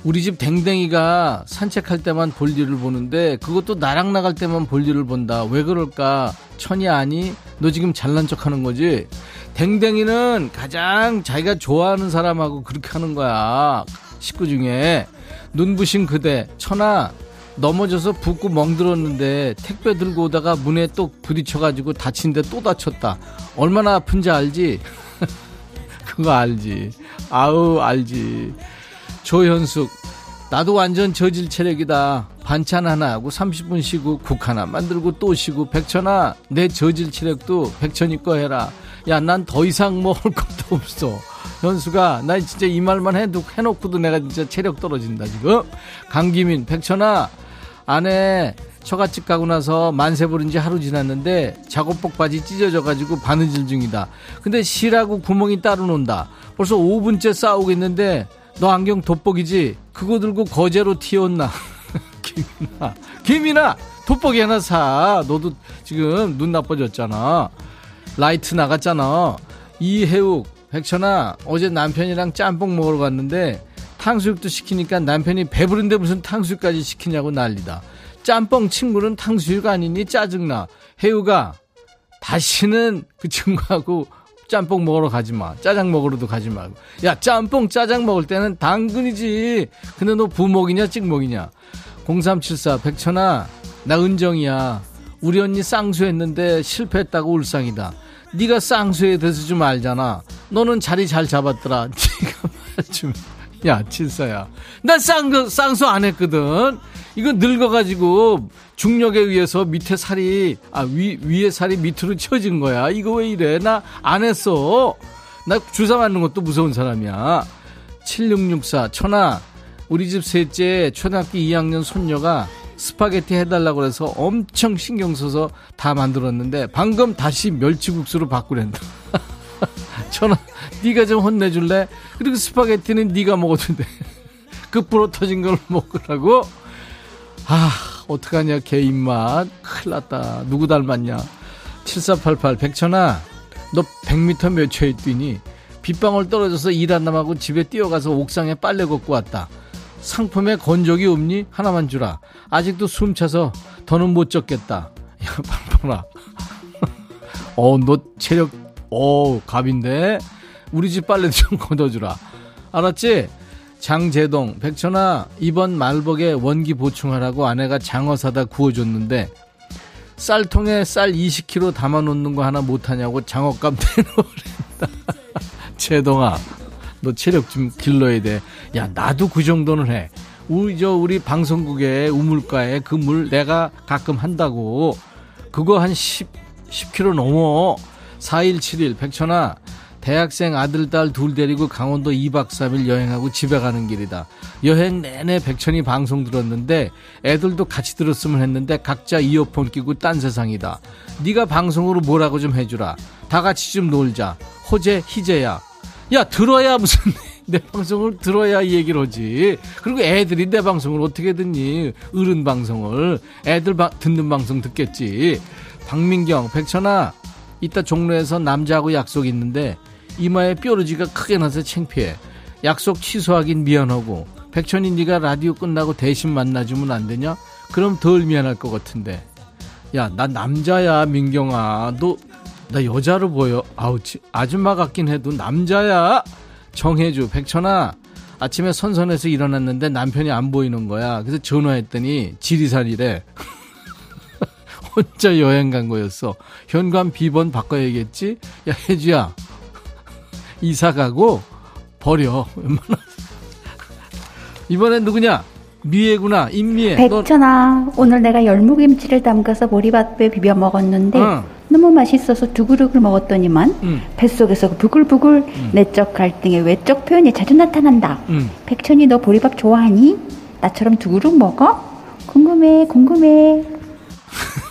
우리 집 댕댕이가 산책할 때만 볼일을 보는데 그것도 나랑 나갈 때만 볼일을 본다. 왜 그럴까? 천이 아니? 너 지금 잘난 척하는 거지? 댕댕이는 가장 자기가 좋아하는 사람하고 그렇게 하는 거야. 식구 중에 눈부신 그대 천아 넘어져서 붓고 멍들었는데 택배 들고 오다가 문에 또 부딪혀가지고 다친데 또 다쳤다. 얼마나 아픈지 알지? 그거 알지. 아우 알지. 조현숙 나도 완전 저질 체력이다. 반찬 하나 하고 30분 쉬고 국 하나 만들고 또 쉬고 백천아 내 저질 체력도 백천이 거 해라. 야 난 더 이상 뭐 할 것도 없어. 현수가 나 진짜 이 말만 해도 해놓고도 내가 진짜 체력 떨어진다 지금. 강기민 백천아 아내 처갓집 가고 나서 만세 부른 지 하루 지났는데 작업복 바지 찢어져가지고 바느질 중이다. 근데 실하고 구멍이 따로 논다. 벌써 5분째 싸우고 있는데 너 안경 돋보기지? 그거 들고 거제로 튀었나? 김이나, 김이나 돋보기 하나 사. 너도 지금 눈 나빠졌잖아. 라이트 나갔잖아. 이해욱, 백천아, 어제 남편이랑 짬뽕 먹으러 갔는데 탕수육도 시키니까 남편이 배부른데 무슨 탕수육까지 시키냐고 난리다. 짬뽕 친구는 탕수육 아니니 짜증나. 해욱아 다시는 그 친구하고 짬뽕 먹으러 가지 마. 짜장 먹으러도 가지 말고. 야, 짬뽕, 짜장 먹을 때는 당근이지. 근데 너 부먹이냐, 찍먹이냐? 0374, 백천아, 나 은정이야. 우리 언니 쌍수했는데 실패했다고 울상이다. 네가 쌍수에 대해서 좀 알잖아. 너는 자리 잘 잡았더라. 네가 말좀 야, 칠사야. 나 쌍수, 쌍수 안 했거든. 이거 늙어가지고 중력에 의해서 밑에 살이, 아, 위, 위에 살이 밑으로 쳐진 거야. 이거 왜 이래? 나 안 했어. 나 주사 맞는 것도 무서운 사람이야. 7664, 천아. 우리 집 셋째 초등학교 2학년 손녀가 스파게티 해달라고 해서 엄청 신경 써서 다 만들었는데 방금 다시 멸치국수로 바꾸랜다. 천아, 네가 좀 혼내줄래? 그리고 스파게티는 네가. 그 부러 터진 걸 먹으라고? 아, 어떡하냐, 걔 입맛. 큰일 났다. 누구 닮았냐? 7488, 백천아, 너 100m 몇 초에 뛰니? 빗방울 떨어져서 일 하나하고 집에 뛰어가서 옥상에 빨래 걷고 왔다. 상품에 건조기 없니? 하나만 주라. 아직도 숨 차서 더는 못 젖겠다. 야, 방방아. 어, 너 체력, 어, 갑인데? 우리 집 빨래 좀 걷어주라. 알았지? 장재동, 백천아, 이번 말복에 원기 보충하라고 아내가 장어 사다 구워줬는데, 쌀통에 쌀 20kg 담아놓는 거 하나 못하냐고 장어값 내놓으랬다. 재동아, 너 체력 좀 길러야 돼. 야, 나도 그 정도는 해. 우리, 저, 우리 방송국에 우물가에 그 물 내가 가끔 한다고. 그거 한 10, 10kg 넘어. 4171, 백천아, 대학생 아들, 딸 둘 데리고 강원도 2박 3일 여행하고 집에 가는 길이다. 여행 내내 백천이 방송 들었는데 애들도 같이 들었으면 했는데 각자 이어폰 끼고 딴 세상이다. 네가 방송으로 뭐라고 좀 해주라. 다 같이 좀 놀자. 호재, 희재야. 야, 들어야 무슨 내 방송을 들어야 이 얘기를 하지. 그리고 애들이 내 방송을 어떻게 듣니? 어른 방송을. 애들 바, 듣는 방송 듣겠지. 박민경, 백천아, 이따 종로에서 남자하고 약속 있는데 이마에 뾰루지가 크게 나서 창피해. 약속 취소하긴 미안하고 백천이 네가 라디오 끝나고 대신 만나주면 안 되냐? 그럼 덜 미안할 것 같은데. 야, 나 남자야, 민경아. 너, 나 여자로 보여. 아우, 지- 아줌마 같긴 해도 남자야. 정혜주, 백천아. 아침에 선선해서 일어났는데 남편이 안 보이는 거야. 그래서 전화했더니 지리산이래. 혼자 여행 간 거였어. 현관 비번 바꿔야겠지? 야, 혜주야. 이사 가고 버려. 웬만하 이번엔 누구냐? 미애구나. 임미애. 너 백천아, 오늘 내가 열무김치를 담가서 보리밥에 비벼 먹었는데 응. 너무 맛있어서 두 그릇을 먹었더니만 응. 뱃속에서 부글부글 내적 갈등의 외적 표현이 자주 나타난다. 응. 백천이 너 보리밥 좋아하니? 나처럼 두 그릇 먹어? 궁금해, 궁금해.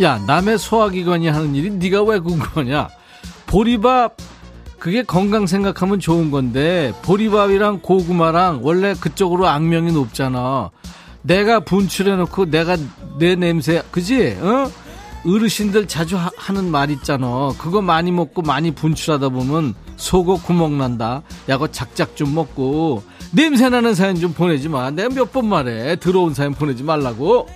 야 남의 소화기관이 하는 일이 네가 왜 궁금하냐? 보리밥 그게 건강 생각하면 좋은 건데 보리밥이랑 고구마랑 원래 그쪽으로 악명이 높잖아. 내가 분출해놓고 내가 내 냄새 그지? 어? 어르신들 자주 하, 는 말 있잖아. 그거 많이 먹고 많이 분출하다 보면 속옷 구멍 난다. 야거 작작 좀 먹고. 냄새 나는 사연 좀 보내지 마. 내가 몇 번 말해. 들어온 사연 보내지 말라고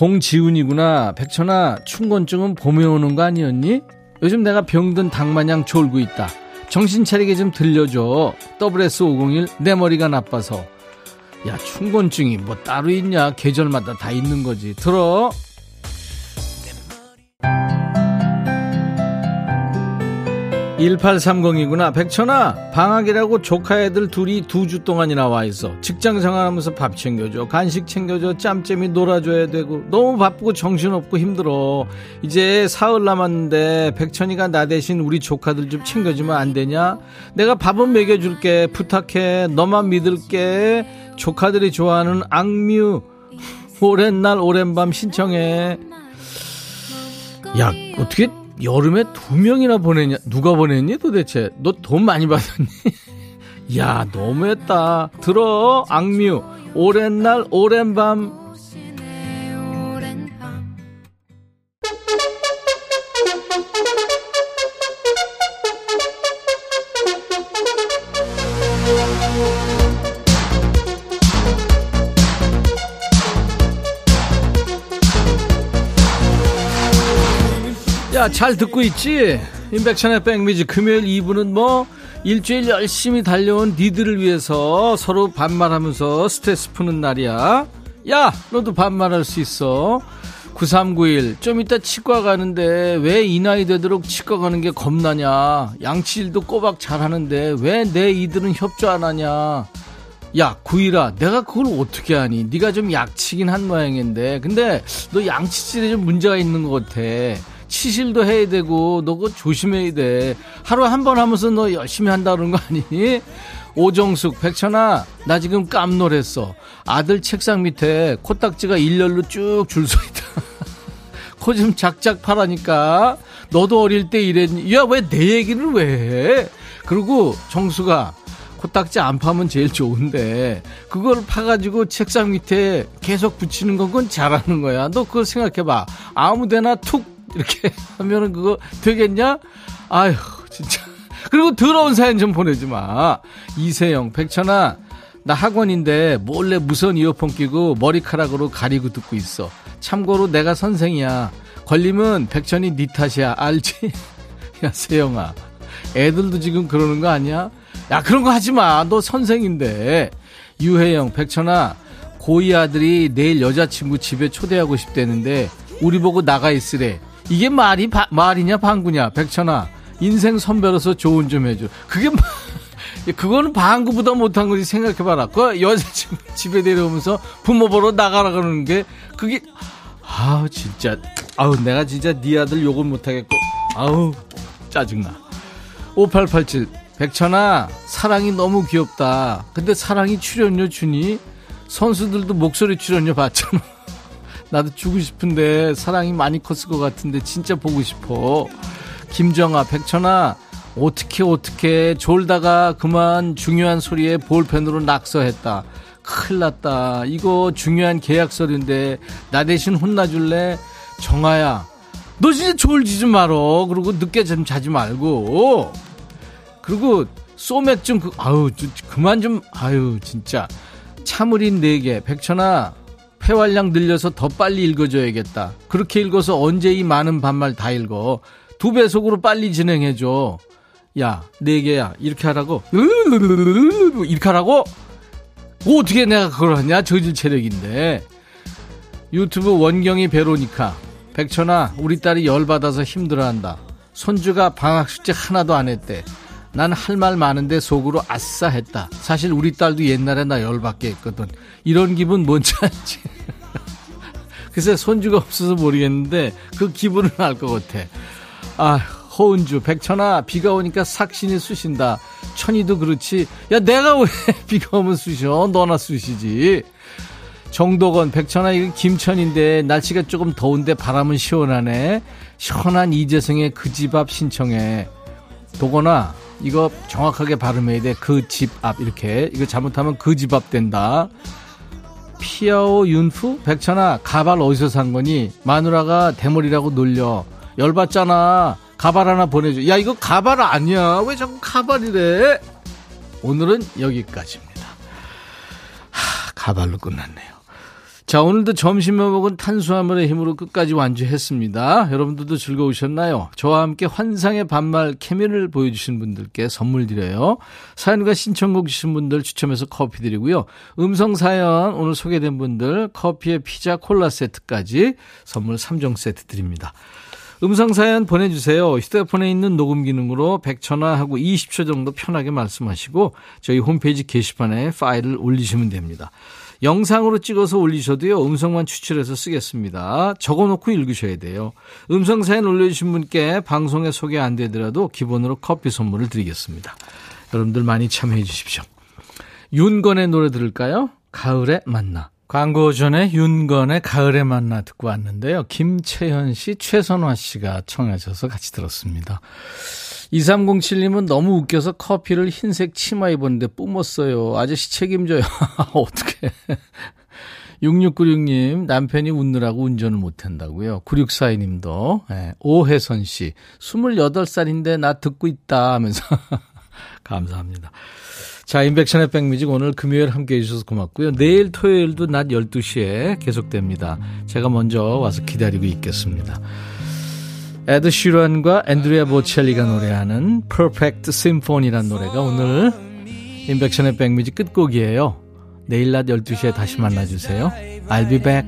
공지훈이구나. 백천아, 춘곤증은 봄에 오는 거 아니었니? 요즘 내가 병든 닭마냥 졸고 있다. 정신 차리게 좀 들려줘. WS501 내 머리가 나빠서. 야, 춘곤증이 뭐 따로 있냐? 계절마다 다 있는 거지. 들어. 1830이구나. 백천아, 방학이라고 조카 애들 둘이 두 주 동안이나 와 있어. 직장 생활하면서 밥 챙겨줘. 간식 챙겨줘. 짬짬이 놀아줘야 되고. 너무 바쁘고 정신없고 힘들어. 이제 사흘 남았는데, 백천이가 나 대신 우리 조카들 좀 챙겨주면 안 되냐? 내가 밥은 먹여줄게. 부탁해. 너만 믿을게. 조카들이 좋아하는 악뮤. 오랜 날, 오랜 밤 신청해. 야, 어떻게 여름에 두 명이나 보냈냐? 누가 보냈니 도대체? 너 돈 많이 받았니? 야, 너무했다. 들어, 악뮤. 오랜 날, 오랜 밤. 야, 잘 듣고 있지? 임백천의 백미지 금요일 2부는 뭐 일주일 열심히 달려온 니들을 위해서 서로 반말하면서 스트레스 푸는 날이야. 야, 너도 반말할 수 있어. 9391. 좀 이따 치과 가는데 왜 이 나이 되도록 치과 가는 게 겁나냐. 양치질도 꼬박 잘하는데 왜 내 이들은 협조 안 하냐. 야, 구이라, 내가 그걸 어떻게 하니? 네가 좀 약치긴 한 모양인데. 근데 너 양치질에 좀 문제가 있는 것 같아. 치실도 해야 되고, 너 그거 조심해야 돼. 하루 한 번 하면서 너 열심히 한다 그런 거 아니니? 오정숙, 백천아, 나 지금 깜놀했어. 아들 책상 밑에 코딱지가 일렬로 쭉 줄 서 있다. 코 좀 작작 파라니까. 너도 어릴 때 이랬니? 야, 왜 내 얘기를 왜 해? 그리고 정수가, 코딱지 안 파면 제일 좋은데 그걸 파가지고 책상 밑에 계속 붙이는 건 그건 잘하는 거야. 너 그거 생각해봐. 아무데나 툭 이렇게 하면은 그거 되겠냐? 아휴 진짜. 그리고 더러운 사연 좀 보내지 마. 이세영, 백천아. 나 학원인데 몰래 무선 이어폰 끼고 머리카락으로 가리고 듣고 있어. 참고로 내가 선생이야. 걸리면 백천이 네 탓이야. 알지? 야 세영아. 애들도 지금 그러는 거 아니야? 야 그런 거 하지 마. 너 선생인데. 유혜영, 백천아. 고이 아들이 내일 여자친구 집에 초대하고 싶대는데 우리 보고 나가 있으래. 이게 말이 바- 말이냐 방구냐? 백천아. 인생 선배로서 조언 좀 해줘. 그게 뭐- 그거는 방구보다 못한 거지 생각해봐라. 그 여자친구 집에 데려오면서 부모 보러 나가라 그러는 게 그게 아우 진짜 아우 내가 진짜 네 아들 욕을 못하겠고 아우 짜증나. 5887 백천아 사랑이 너무 귀엽다. 근데 사랑이 출연료 주니 선수들도 목소리 출연료 받잖아. 나도 주고 싶은데 사랑이 많이 컸을 것 같은데 진짜 보고 싶어. 김정아 백천아 어떻게 어떻게 졸다가 그만 중요한 소리에 볼펜으로 낙서했다. 큰일 났다. 이거 중요한 계약서인데 나 대신 혼나줄래? 정아야 너 진짜 졸지 좀 말어. 그리고 늦게 좀 자지 말고. 그리고 소맥 좀 그, 아유 저, 그만 좀 아유 진짜 참을인 4개. 백천아, 폐활량 늘려서 더 빨리 읽어줘야겠다. 그렇게 읽어서 언제 이 많은 반말 다 읽어. 두 배속으로 빨리 진행해줘. 야, 4개야. 이렇게 하라고. 이렇게 하라고? 뭐 어떻게 내가 그걸 하냐? 저질 체력인데. 유튜브 원경이 베로니카. 백천아, 우리 딸이 열받아서 힘들어한다. 손주가 방학 숙제 하나도 안 했대. 난 할 말 많은데 속으로 아싸 했다. 사실 우리 딸도 옛날에 나 열받게 했거든. 이런 기분 뭔지 알지? 글쎄 손주가 없어서 모르겠는데 그 기분은 알 것 같아. 아 허은주 백천아 비가 오니까 삭신이 쑤신다. 천이도 그렇지. 야 내가 왜 비가 오면 쑤셔? 너나 쑤시지. 정도건 백천아 이거 김천인데 날씨가 조금 더운데 바람은 시원하네. 시원한 이재성의 그 집 앞 신청해. 도건아 이거 정확하게 발음해야 돼. 그 집 앞 이렇게 이거 잘못하면 그 집 앞 된다. 피아오 윤프 백천아 가발 어디서 산 거니? 마누라가 대머리라고 놀려. 열받잖아. 가발 하나 보내줘. 야 이거 가발 아니야. 왜 자꾸 가발이래? 오늘은 여기까지입니다. 하, 가발로 끝났네요. 자, 오늘도 점심에 먹은 탄수화물의 힘으로 끝까지 완주했습니다. 여러분들도 즐거우셨나요? 저와 함께 환상의 반말 케미를 보여주신 분들께 선물 드려요. 사연과 신청곡 주신 분들 추첨해서 커피 드리고요. 음성 사연 오늘 소개된 분들 커피에 피자 콜라 세트까지 선물 3종 세트 드립니다. 음성 사연 보내주세요. 휴대폰에 있는 녹음 기능으로 100초나 하고 20초 정도 편하게 말씀하시고 저희 홈페이지 게시판에 파일을 올리시면 됩니다. 영상으로 찍어서 올리셔도요, 음성만 추출해서 쓰겠습니다. 적어 놓고 읽으셔야 돼요. 음성 사연 올려주신 분께 방송에 소개 안 되더라도 기본으로 커피 선물을 드리겠습니다. 여러분들 많이 참여해 주십시오. 윤건의 노래 들을까요? 가을에 만나. 광고 전에 윤건의 가을에 만나 듣고 왔는데요. 김채현 씨, 최선화 씨가 청하셔서 같이 들었습니다. 2307님은 너무 웃겨서 커피를 흰색 치마 입었는데 뿜었어요. 아저씨 책임져요. 어떻게 6696님, 남편이 웃느라고 운전을 못한다고요. 9642님도, 네, 오혜선 씨, 28살인데 나 듣고 있다 하면서, 감사합니다. 자, 인백션의 백뮤직 오늘 금요일 함께 해주셔서 고맙고요. 내일 토요일도 낮 12시에 계속됩니다. 제가 먼저 와서 기다리고 있겠습니다. 에드 슈런과 앤드리아 보첼리가 노래하는 Perfect Symphony라는 노래가 오늘 임백천의 백뮤직 끝곡이에요. 내일 낮 12시에 다시 만나주세요. I'll be back.